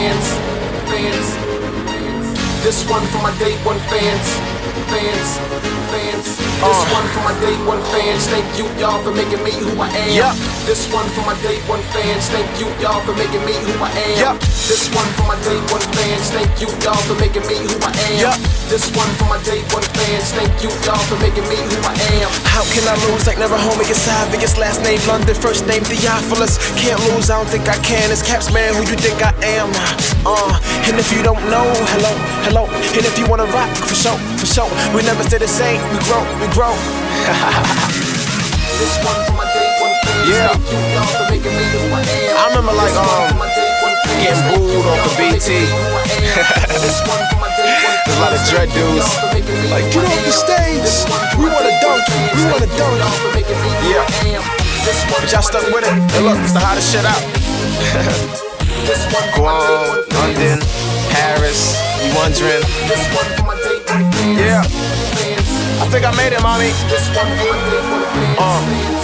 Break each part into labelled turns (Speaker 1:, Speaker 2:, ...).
Speaker 1: fans. Fans. This one for my day one fans. Fans. Fans. This one for my day one fans. Thank you y'all for making me who I am.
Speaker 2: Yup.
Speaker 1: This one for my day one fans. Thank you y'all for making me who I am.
Speaker 2: Yup.
Speaker 1: This one for my day one fans. Thank you y'all for making me who I am.
Speaker 2: Yup.
Speaker 1: This one for my day one fans. Thank you y'all for making me who I am.
Speaker 2: How can I lose? Like never homie, it's obvious. Last name London, first name Theophilus. Can't lose, I don't think I can. It's Caps man, who you think I am? Uh, and if you don't know, hello, hello. And if you wanna rock, for sure, for sure. We never stay the same, we grow, we grow.
Speaker 1: This one for my day one fans.
Speaker 2: Yeah.
Speaker 1: Thank you y'all for making me who I
Speaker 2: remember, like, um, getting booed off of BT.
Speaker 1: me who I am. This one for my day one
Speaker 2: There's a lot of dread dudes.
Speaker 1: y'all for making me
Speaker 2: Like, get off the stage.
Speaker 1: This one for
Speaker 2: We want a
Speaker 1: day
Speaker 2: dunk. We want a
Speaker 1: Thank you
Speaker 2: dunk.
Speaker 1: y'all for making me
Speaker 2: Yeah.
Speaker 1: I am. This one
Speaker 2: But y'all stuck with it. Hey, look, it's the hottest shit out.
Speaker 1: This one for my
Speaker 2: Guam. London, Paris. You wondering?
Speaker 1: This one for my day one fans.
Speaker 2: Yeah. Think I made it, mommy.
Speaker 1: This one for one fans.
Speaker 2: Uh.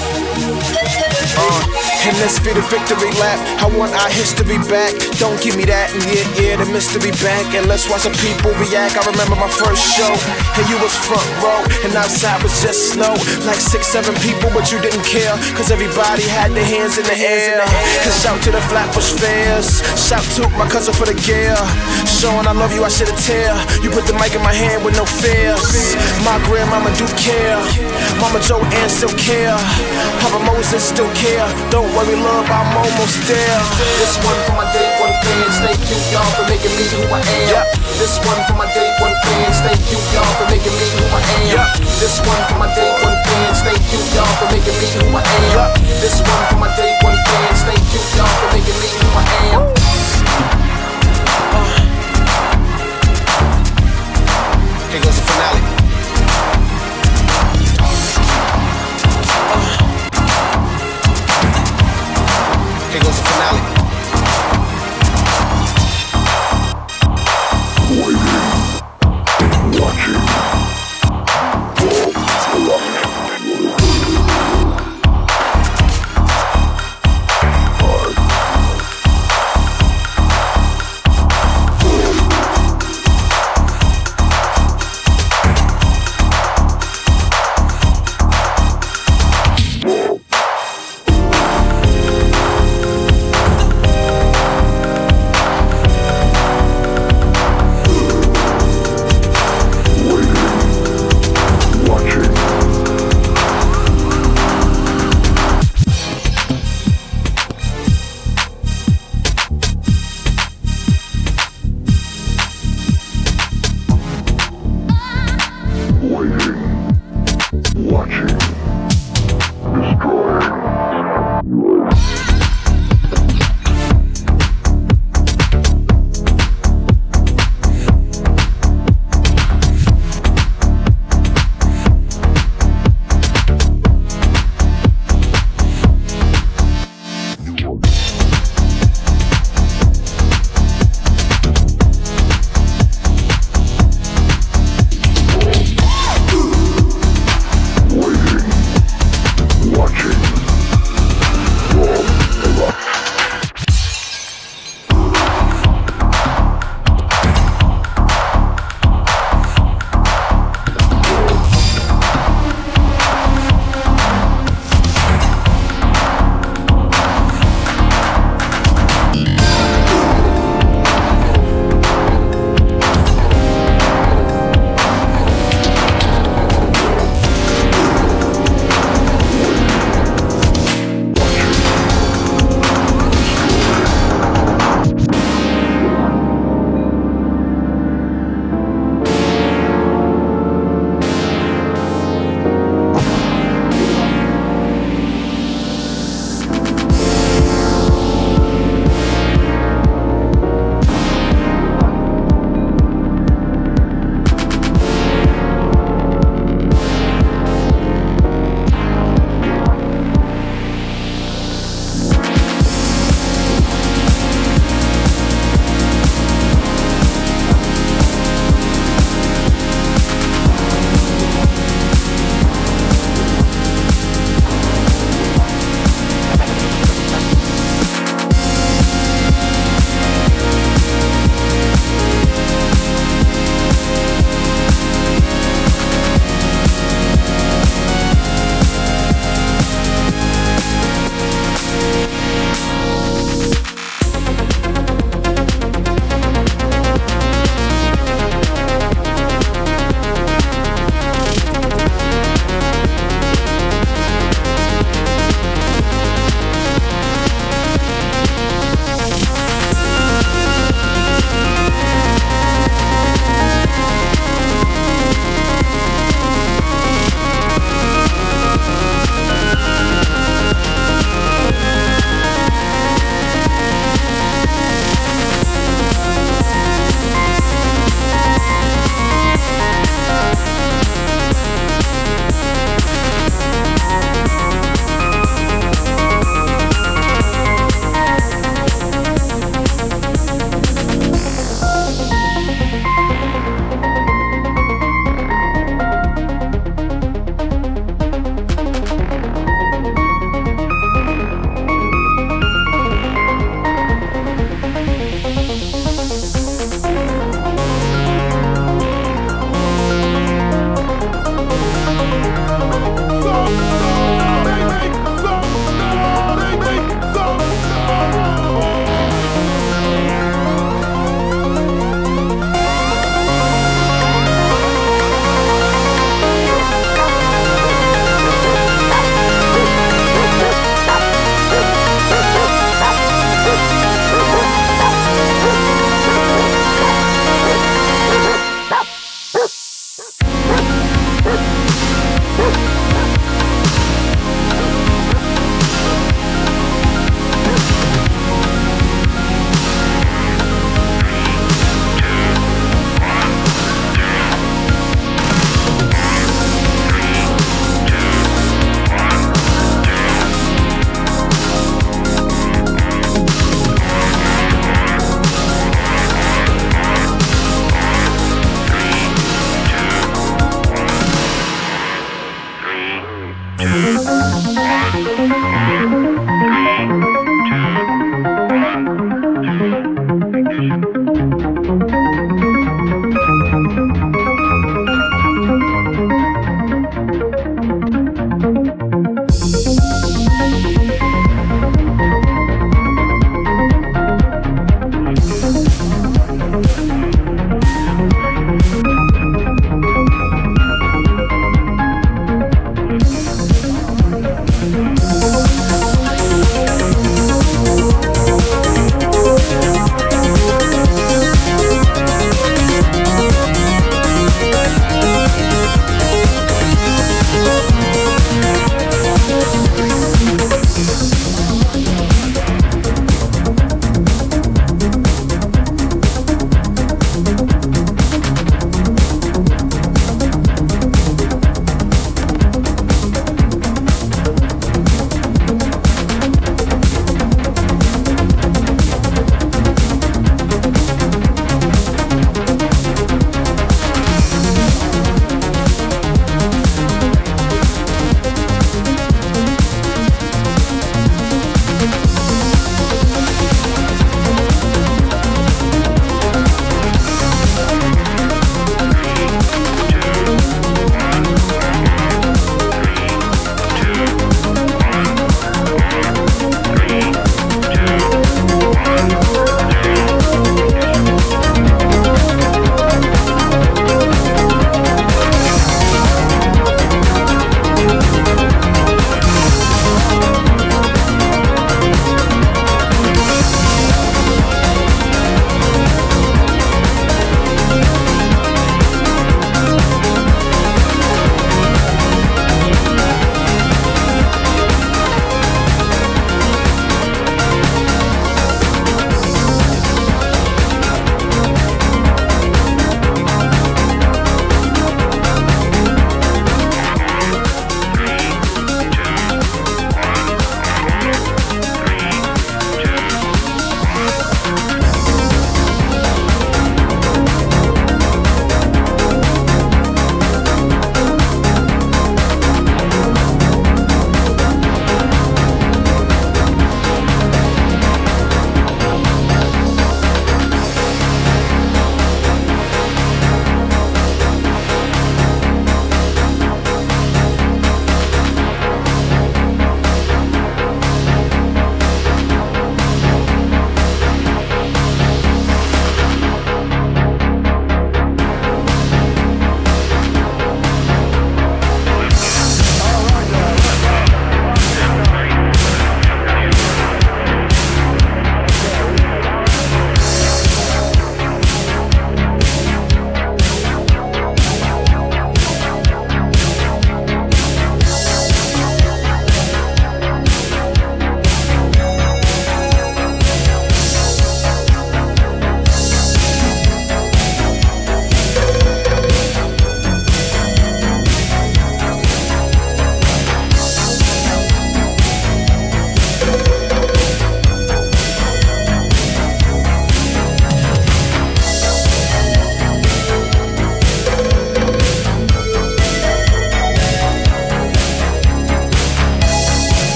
Speaker 1: Fans.
Speaker 2: Uh, and let's be the victory lap. I want our history back. Don't give me that. And yeah, yeah, the mystery back. And let's watch the people react. I remember my first show. And you was front row. And outside was just snow. Like six, seven people, but you didn't care. Cause everybody had their hands in the air. Cause shout to the Flatbush Fairs. Shout to my cousin for the gear. Showing I love you, I shed a tear. You put the mic in my hand with no fears. My grandmama do care. Mama Joanne still care. Papa Moses still care. Don't worry, love, I'm almost there.
Speaker 1: This one for my day one fans. Thank you y'all for making me who I am.
Speaker 2: Yeah.
Speaker 1: This one for my day one fans. Thank you y'all for making me who I am.
Speaker 2: Yeah.
Speaker 1: This one for my day one fans. Thank you y'all for making me who I am.
Speaker 2: Yeah.
Speaker 1: This one for my day one fans. Thank you y'all for making me